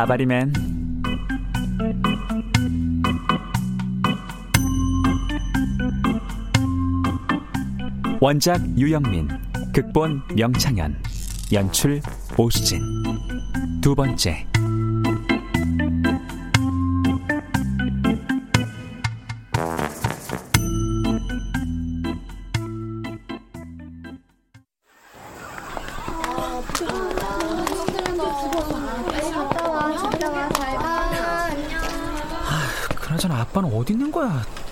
바바리맨. 원작 유영민 극본 명창현 연출 오수진. 두 번째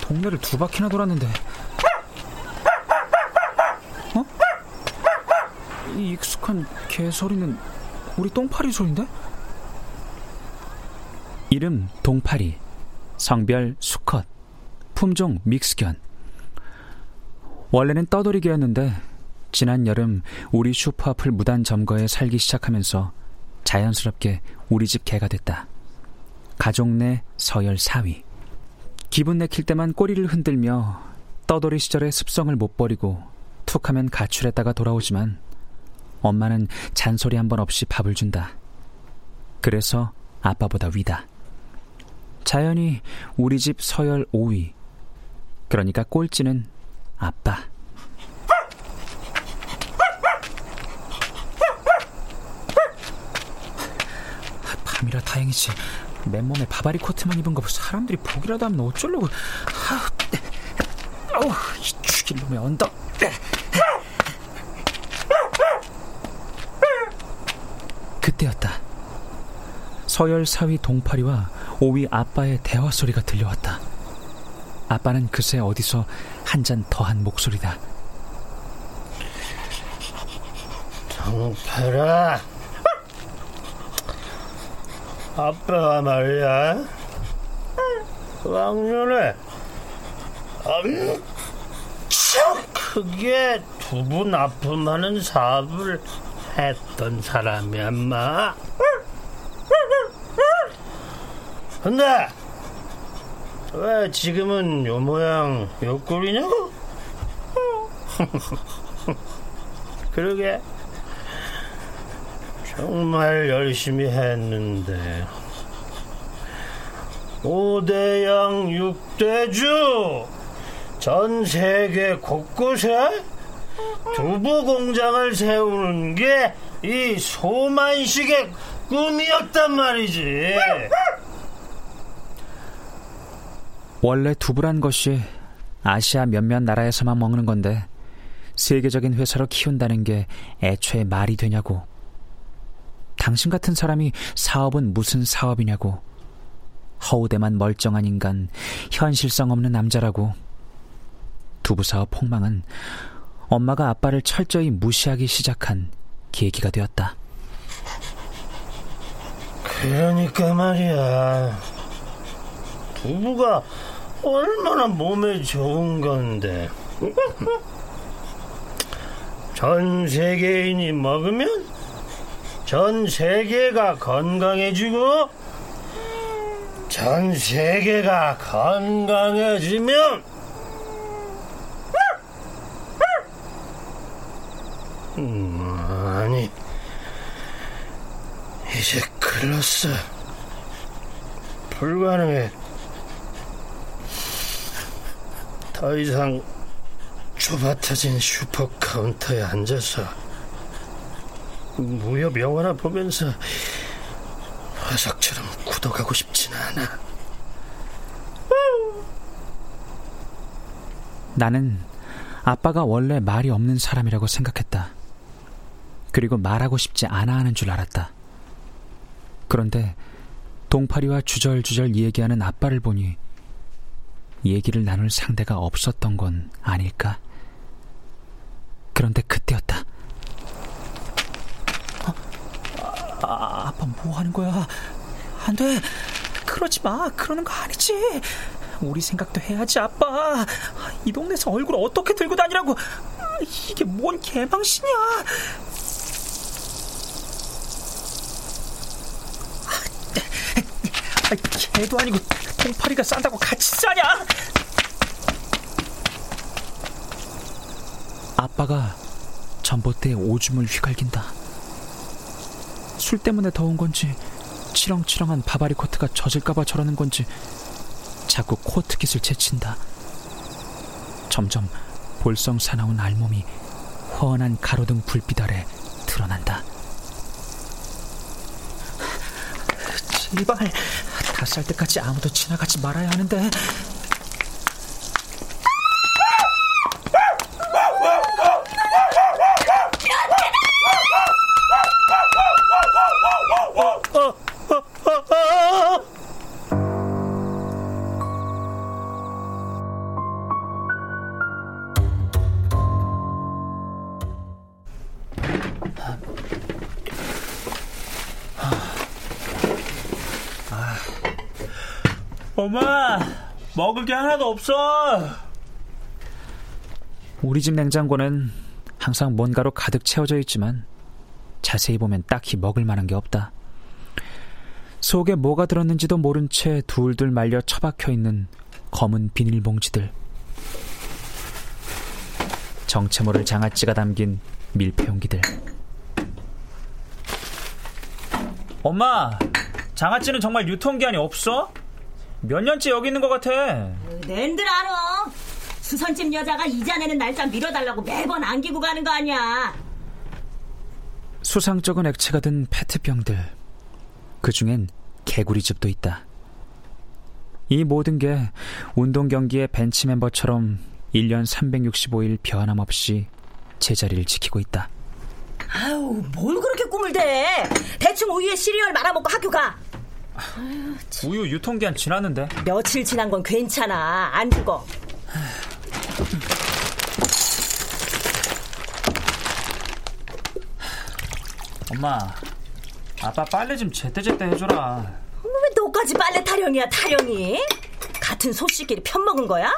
동네를 두 바퀴나 돌았는데. 어? 이 익숙한 개 소리는 우리 똥파리 소리인데? 이름 동파리 성별 수컷 품종 믹스견 원래는 떠돌이개였는데 지난 여름 우리 슈퍼 앞을 무단 점거해 살기 시작하면서 자연스럽게 우리 집 개가 됐다. 가족 내 서열 4위. 기분 내킬 때만 꼬리를 흔들며 떠돌이 시절의 습성을 못 버리고 툭하면 가출했다가 돌아오지만 엄마는 잔소리 한 번 없이 밥을 준다. 그래서 아빠보다 위다. 자연히 우리 집 서열 5위. 그러니까 꼴찌는 아빠. 밤이라 다행이지. 맨몸에 바바리 코트만 입은 거 사람들이 보기라도 하면 어쩌려고. 네. 아우, 이 죽일 놈의 언덕. 네. 그때였다. 서열 4위 동파리와 5위 아빠의 대화 소리가 들려왔다. 아빠는 그새 어디서 한 잔 더한 목소리다. 동파라. 아빠가 말이야. 왕년에 엄청 크게 두부 납품하는 사업을 했던 사람이야, 마. 근데 왜 지금은 요 모양 요 꼴이냐고? 그러게 정말 열심히 했는데 5대양 6대주 전 세계 곳곳에 두부 공장을 세우는 게 이 소만식의 꿈이었단 말이지. 원래 두부란 것이 아시아 몇몇 나라에서만 먹는 건데 세계적인 회사로 키운다는 게 애초에 말이 되냐고. 당신 같은 사람이 사업은 무슨 사업이냐고. 허우대만 멀쩡한 인간, 현실성 없는 남자라고. 두부 사업 폭망은 엄마가 아빠를 철저히 무시하기 시작한 계기가 되었다. 그러니까 말이야. 두부가 얼마나 몸에 좋은 건데. 전 세계인이 먹으면 전 세계가 건강해지고 전 세계가 건강해지면 음, 아니 이제 글렀어 불가능해. 더 이상 좁아터진 슈퍼 카운터에 앉아서 무협 영화나 보면서 화석처럼 굳어가고 싶진 않아. 나는 아빠가 원래 말이 없는 사람이라고 생각했다. 그리고 말하고 싶지 않아 하는 줄 알았다. 그런데 동파리와 주절주절 얘기하는 아빠를 보니 얘기를 나눌 상대가 없었던 건 아닐까? 그런데 그때였다. 어? 아, 아빠 뭐 하는 거야? 안 돼. 그러지 마. 그러는 거 아니지. 우리 생각도 해야지, 아빠. 이 동네에서 얼굴 어떻게 들고 다니라고. 이게 뭔 개망신이야. 아, 개도 아니고 통파리가 싼다고 같이 싸냐? 아빠가 전봇대에 오줌을 휘갈긴다. 술 때문에 더운 건지 치렁치렁한 바바리 코트가 젖을까봐 저러는 건지 자꾸 코트깃을 제친다. 점점 볼성 사나운 알몸이 훤한 가로등 불빛 아래 드러난다. 제발 다쌀 때까지 아무도 지나가지 말아야 하는데 엄마, 먹을 게 하나도 없어. 우리 집 냉장고는 항상 뭔가로 가득 채워져 있지만 자세히 보면 딱히 먹을 만한 게 없다. 속에 뭐가 들었는지도 모른 채 둘둘 말려 처박혀 있는 검은 비닐봉지들. 정체 모를 장아찌가 담긴 밀폐 용기들. 엄마, 장아찌는 정말 유통기한이 없어? 몇 년째 여기 있는 것 같아. 낸들 알아. 수선집 여자가 이자 내는 날짜 밀어달라고 매번 안기고 가는 거 아니야. 수상쩍은 액체가 든 페트병들. 그 중엔 개구리즙도 있다. 이 모든 게 운동 경기의 벤치 멤버처럼 1년 365일 변함없이 제자리를 지키고 있다. 아우, 뭘 그렇게 꿈을 대? 대충 우유에 시리얼 말아먹고 학교 가. 우유 유통기한 지났는데. 며칠 지난 건 괜찮아. 안 죽어. 엄마, 아빠 빨래 좀 제때제때 해줘라. 왜 너까지 빨래 타령이야, 타령이? 같은 소씨끼리 편먹은 거야?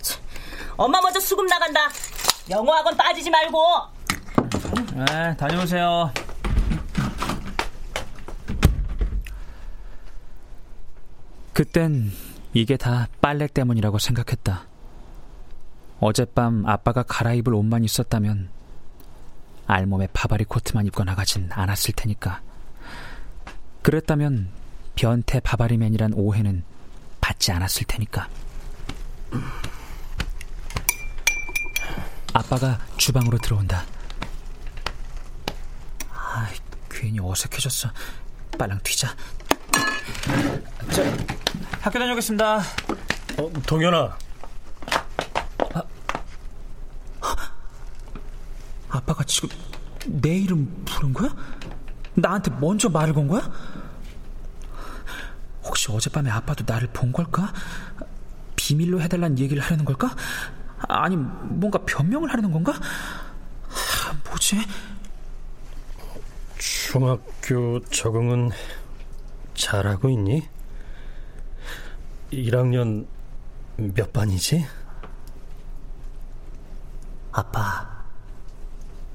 참. 엄마 먼저 수급 나간다. 영어학원 빠지지 말고. 네, 다녀오세요. 그땐 이게 다 빨래 때문이라고 생각했다. 어젯밤 아빠가 갈아입을 옷만 있었다면 알몸에 파바리 코트만 입고 나가진 않았을 테니까. 그랬다면 변태 바바리맨이란 오해는 받지 않았을 테니까. 아빠가 주방으로 들어온다. 아, 괜히 어색해졌어. 빨랑 튀자. 저, 학교 다녀오겠습니다. 어, 동현아. 아빠가 지금 내 이름 부른 거야? 나한테 먼저 말을 건 거야? 혹시 어젯밤에 아빠도 나를 본 걸까? 비밀로 해달라는 얘기를 하려는 걸까? 아니 뭔가 변명을 하려는 건가? 하, 뭐지? 중학교 적응은 잘하고 있니? 1학년 몇 반이지? 아빠,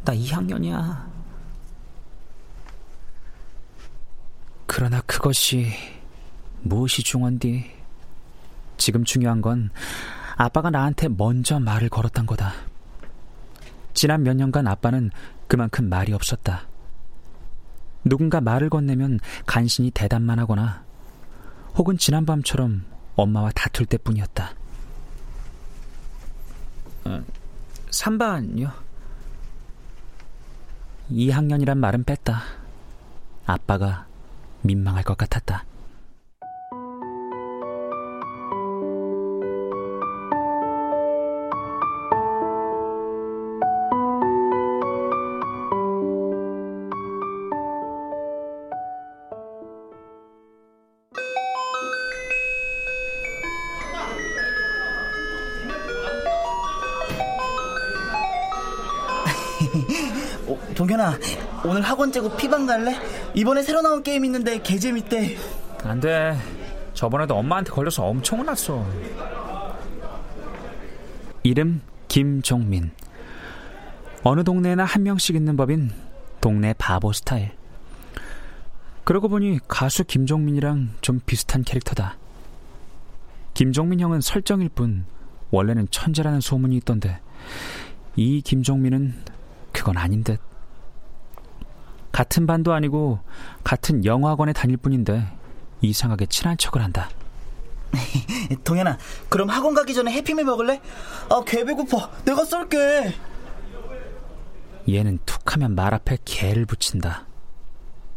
나 2학년이야. 그러나 그것이 무엇이 중요한디? 지금 중요한 건 아빠가 나한테 먼저 말을 걸었단 거다. 지난 몇 년간 아빠는 그만큼 말이 없었다. 누군가 말을 건네면 간신히 대답만 하거나 혹은 지난밤처럼 엄마와 다툴 때뿐이었다. 어, 3반이요? 2학년이란 말은 뺐다. 아빠가 민망할 것 같았다. 어, 동현아, 오늘 학원 째고 피방 갈래? 이번에 새로 나온 게임 있는데 개 재밌대. 안 돼. 저번에도 엄마한테 걸려서 엄청 혼났어. 이름 김종민. 어느 동네에나 한 명씩 있는 법인 동네 바보 스타일. 그러고 보니 가수 김종민이랑 좀 비슷한 캐릭터다. 김종민 형은 설정일 뿐 원래는 천재라는 소문이 있던데 이 김종민은 그건 아닌 듯. 같은 반도 아니고 같은 영화학원에 다닐 뿐인데 이상하게 친한 척을 한다. 동현아, 그럼 학원 가기 전에 해피밀 먹을래? 아, 개 배고파. 내가 쏠게. 얘는 툭하면 말 앞에 개를 붙인다.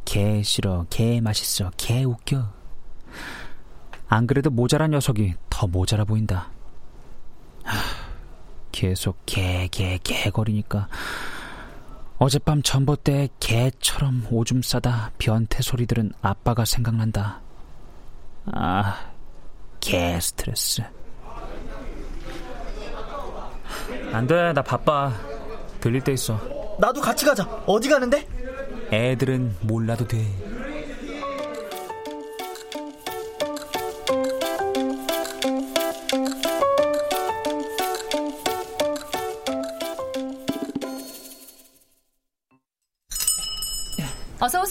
개 싫어, 개 맛있어, 개 웃겨. 안 그래도 모자란 녀석이 더 모자라 보인다. 하, 계속 개, 개, 개 거리니까 어젯밤 전봇대에 개처럼 오줌 싸다 변태 소리 들은 아빠가 생각난다. 아, 개 스트레스. 안 돼, 나 바빠. 들릴 때 있어. 나도 같이 가자. 어디 가는데? 애들은 몰라도 돼.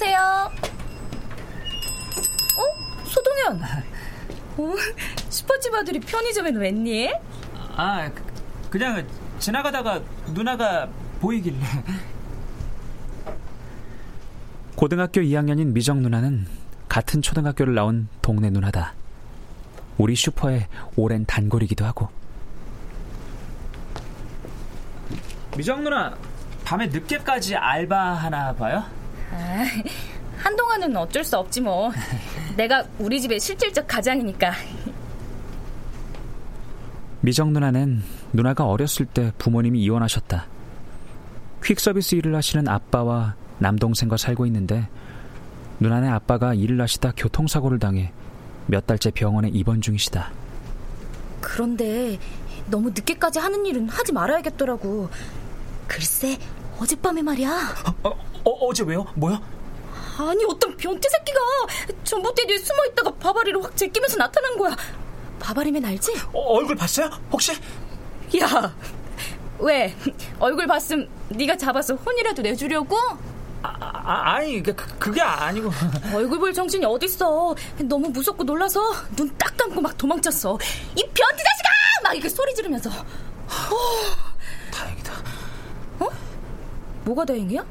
어서 오세요. 어? 소동현. 어? 슈퍼집 아들이 편의점엔 웬일? 아, 그, 그냥 지나가다가 누나가 보이길래. 고등학교 2학년인 미정 누나는 같은 초등학교를 나온 동네 누나다. 우리 슈퍼의 오랜 단골이기도 하고. 미정 누나, 밤에 늦게까지 알바 하나 봐요? 아, 한동안은 어쩔 수 없지 뭐. 내가 우리 집의 실질적 가장이니까. 미정 누나는 누나가 어렸을 때 부모님이 이혼하셨다. 퀵서비스 일을 하시는 아빠와 남동생과 살고 있는데 누나네 아빠가 일을 하시다 교통사고를 당해 몇 달째 병원에 입원 중이시다. 그런데 너무 늦게까지 하는 일은 하지 말아야겠더라고. 글쎄, 어젯밤에 말이야. 어, 어, 어제 왜요? 뭐야? 아니 어떤 변태 새끼가 전봇대 뒤에 숨어 있다가 바바리를 확 제끼면서 나타난 거야. 바바리면 알지? 어, 얼굴 봤어요? 혹시? 야, 왜 얼굴 봤음 네가 잡아서 혼이라도 내주려고? 아, 아 아니 그, 그게 아니고 얼굴 볼 정신이 어딨어? 너무 무섭고 놀라서 눈 딱 감고 막 도망쳤어. 이 변태 자식아! 막 이렇게 소리 지르면서. 어. 다행이다. 어? 뭐가 다행이야?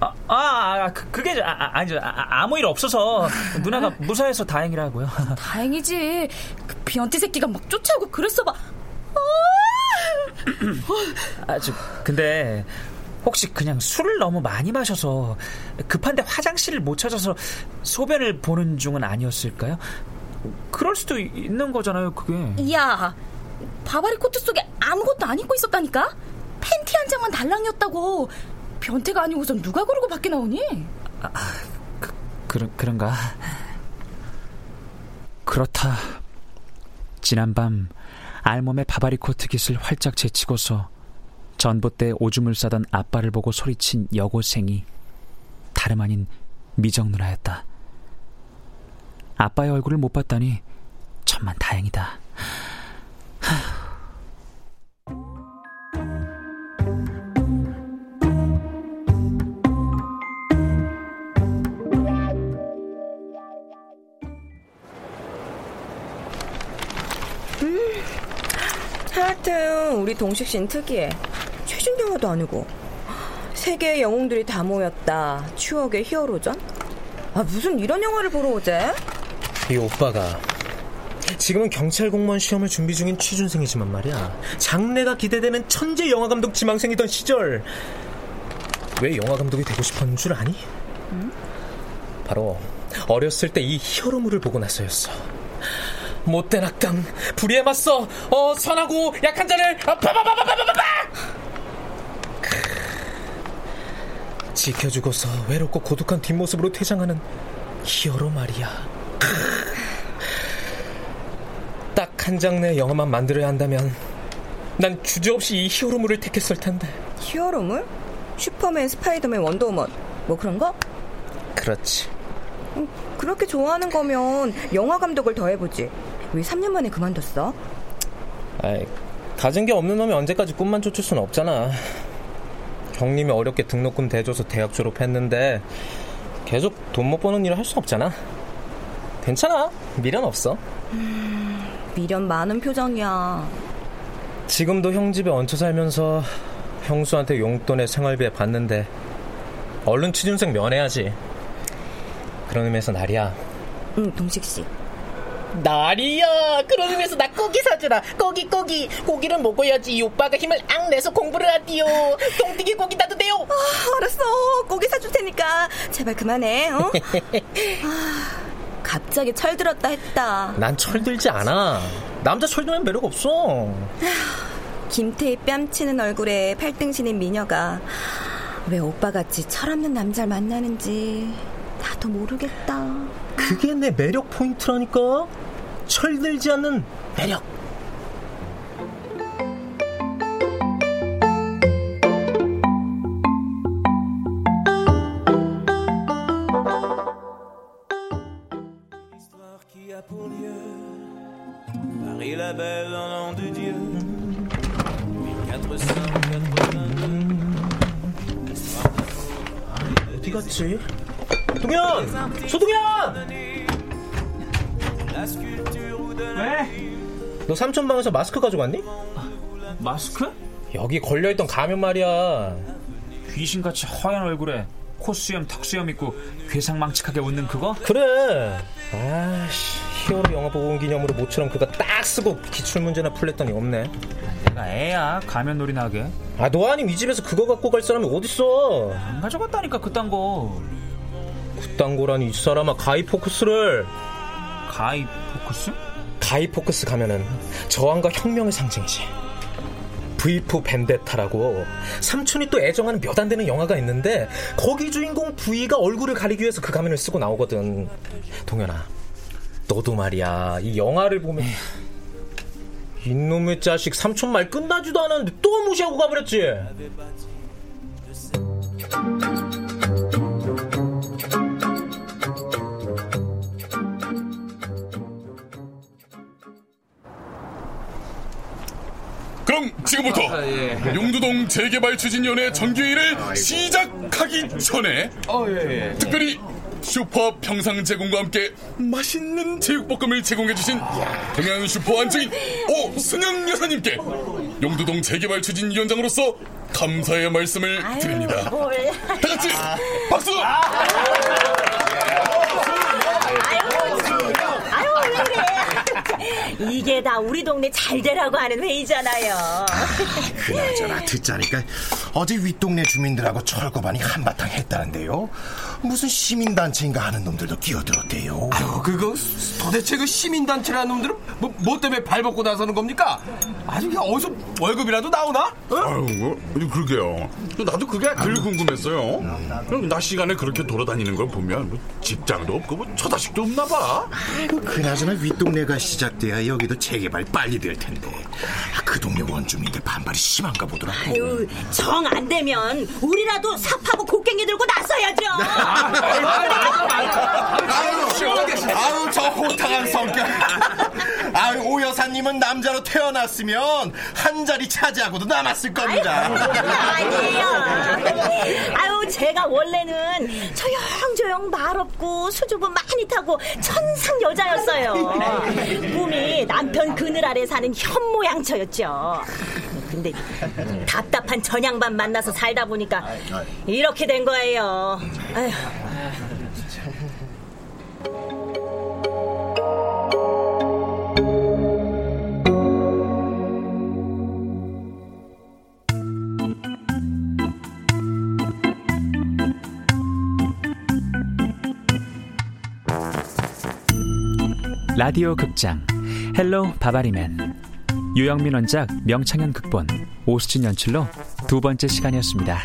아, 아, 그, 그게 아, 아니죠. 아, 무일 없어서 누나가 무사해서 다행이라고요. 다행이지. 그 변태 새끼가 막 쫓아오고 그랬어 봐. 아, 저, 근데 혹시 그냥 술을 너무 많이 마셔서 급한데 화장실을 못 찾아서 소변을 보는 중은 아니었을까요? 그럴 수도 있는 거잖아요, 그게. 야, 바바리 코트 속에 아무것도 안 입고 있었다니까? 팬티 한 장만 달랑이었다고. 변태가 아니고선 누가 그러고 밖에 나오니? 아, 그, 그런, 그런가? 그렇다. 지난밤 알몸에 바바리 코트 깃을 활짝 제치고서 전봇대에 오줌을 싸던 아빠를 보고 소리친 여고생이 다름 아닌 미정 누나였다. 아빠의 얼굴을 못 봤다니 천만 다행이다. 하 여튼 우리 동식 씨는 특이해. 최신 영화도 아니고 세계의 영웅들이 다 모였다. 추억의 히어로전? 아 무슨 이런 영화를 보러 오재? 이 오빠가 지금은 경찰 공무원 시험을 준비 중인 취준생이지만 말이야. 장래가 기대되는 천재 영화 감독 지망생이던 시절 왜 영화 감독이 되고 싶었는 줄 아니? 응? 바로 어렸을 때 이 히어로물을 보고 나서였어. 못된 악당 불의에 맞서 어 선하고 약한 자를 파파파파파파파 지켜주고서 외롭고 고독한 뒷모습으로 퇴장하는 히어로 말이야. 딱 한 장내 영화만 만들어야 한다면 난 주저없이 이 히어로물을 택했을 텐데. 히어로물? 슈퍼맨, 스파이더맨, 원더우먼 뭐 그런 거? 그렇지. 음, 그렇게 좋아하는 거면 영화 감독을 더 해보지. 왜 3년 만에 그만뒀어? 아이, 가진 게 없는 놈이 언제까지 꿈만 쫓을 순 없잖아. 형님이 어렵게 등록금 대줘서 대학 졸업했는데 계속 돈 못 버는 일을 할 수 없잖아. 괜찮아. 미련 없어. 음, 미련 많은 표정이야. 지금도 형 집에 얹혀 살면서 형수한테 용돈에 생활비에 받는데 얼른 취준생 면해야지. 그런 의미에서 날이야. 응, 동식 씨. 나리야 그런 의미에서 나 고기 사주라. 고기 고기. 고기를 먹어야지 이 오빠가 힘을 악 내서 공부를 하디요. 동티기 고기 나도 돼요. 아, 알았어. 고기 사줄 테니까. 제발 그만해 어? 아, 갑자기 철들었다 했다. 난 철들지 않아. 남자 철들면 매력 없어. 김태희 뺨치는 얼굴에 팔등신인 미녀가 왜 오빠같이 철없는 남자를 만나는지 나도 모르겠다 그게 내 매력 포인트라니까. 철들지 않는 매력. 삼촌 방에서 마스크 가져갔니? 마스크? 여기 걸려있던 가면 말이야. 귀신같이 허연 얼굴에 코수염, 턱수염 있고 괴상망측하게 웃는 그거? 그래. 아씨, 히어로 영화 보고 온 기념으로 모처럼 그거 딱 쓰고 기출 문제나 풀랬더니 없네. 내가 애야, 가면놀이나 하게. 아, 너 아님 이 집에서 그거 갖고 갈 사람이 어딨어? 안 가져갔다니까, 그딴 거. 그딴 거라니, 이 사람아, 가이포크스를. 가이포크스? 가이포크스 가면은 저항과 혁명의 상징이지. V4 벤데타라고 삼촌이 또 애정하는 몇 안 되는 영화가 있는데 거기 주인공 V가 얼굴을 가리기 위해서 그 가면을 쓰고 나오거든. 동현아, 너도 말이야 이 영화를 보면 이놈의 자식 삼촌 말 끝나지도 않았는데 또 무시하고 가버렸지. 지금부터 아, 예. 용두동 재개발 추진위원회 정기회의를 시작하기 전에 어, 예, 예. 특별히 슈퍼 평상 제공과 함께 맛있는 제육볶음을 제공해주신 동양 슈퍼 안주인 오승영 여사님께 용두동 재개발 추진 위원장으로서 감사의 말씀을 드립니다. 다 같이 박수! 아유 왜 그래? 이게 다 우리 동네 잘 되라고 하는 회의잖아요. 그나저나 듣자니까 어제 윗동네 주민들하고 철거반이 한바탕 했다는데요. 무슨 시민단체인가 하는 놈들도 끼어들었대요. 아유, 그거 도대체 그 시민단체라는 놈들은 뭐, 뭐 때문에 발벗고 나서는 겁니까? 아주 그냥 어디서 월급이라도 나오나? 어? 아유, 뭐, 그러게요. 나도 그게 늘 궁금했어요. 그럼 낮 시간에 그렇게 돌아다니는 걸 보면 뭐 직장도 없고 뭐 처자식도 없나 봐. 아이고 그나저나 윗동네가 시작돼야 여기도 재개발 빨리 될 텐데 아, 그 동네 원주민들 반발이 심한가 보더라고. 아유 정 안 되면 우리라도 삽하고 곡괭이 들고 나서야죠. 아유, 아유, 저 호탕한 성격. 아, 오 여사님은 남자로 태어났으면 한 자리 차지하고도 남았을 겁니다. 아니에요. 아유, 제가 원래는 조용조용 말없고 수줍음 많이 타고 천상 여자였어요. 꿈이 남편 그늘 아래 사는 현모양처였죠. 근데 답답한 전양반 만나서 살다 보니까 이렇게 된 거예요. 아휴. 라디오 극장. 헬로 바바리맨. 유영민 원작 명창현 극본. 오수진 연출로 두 번째 시간이었습니다.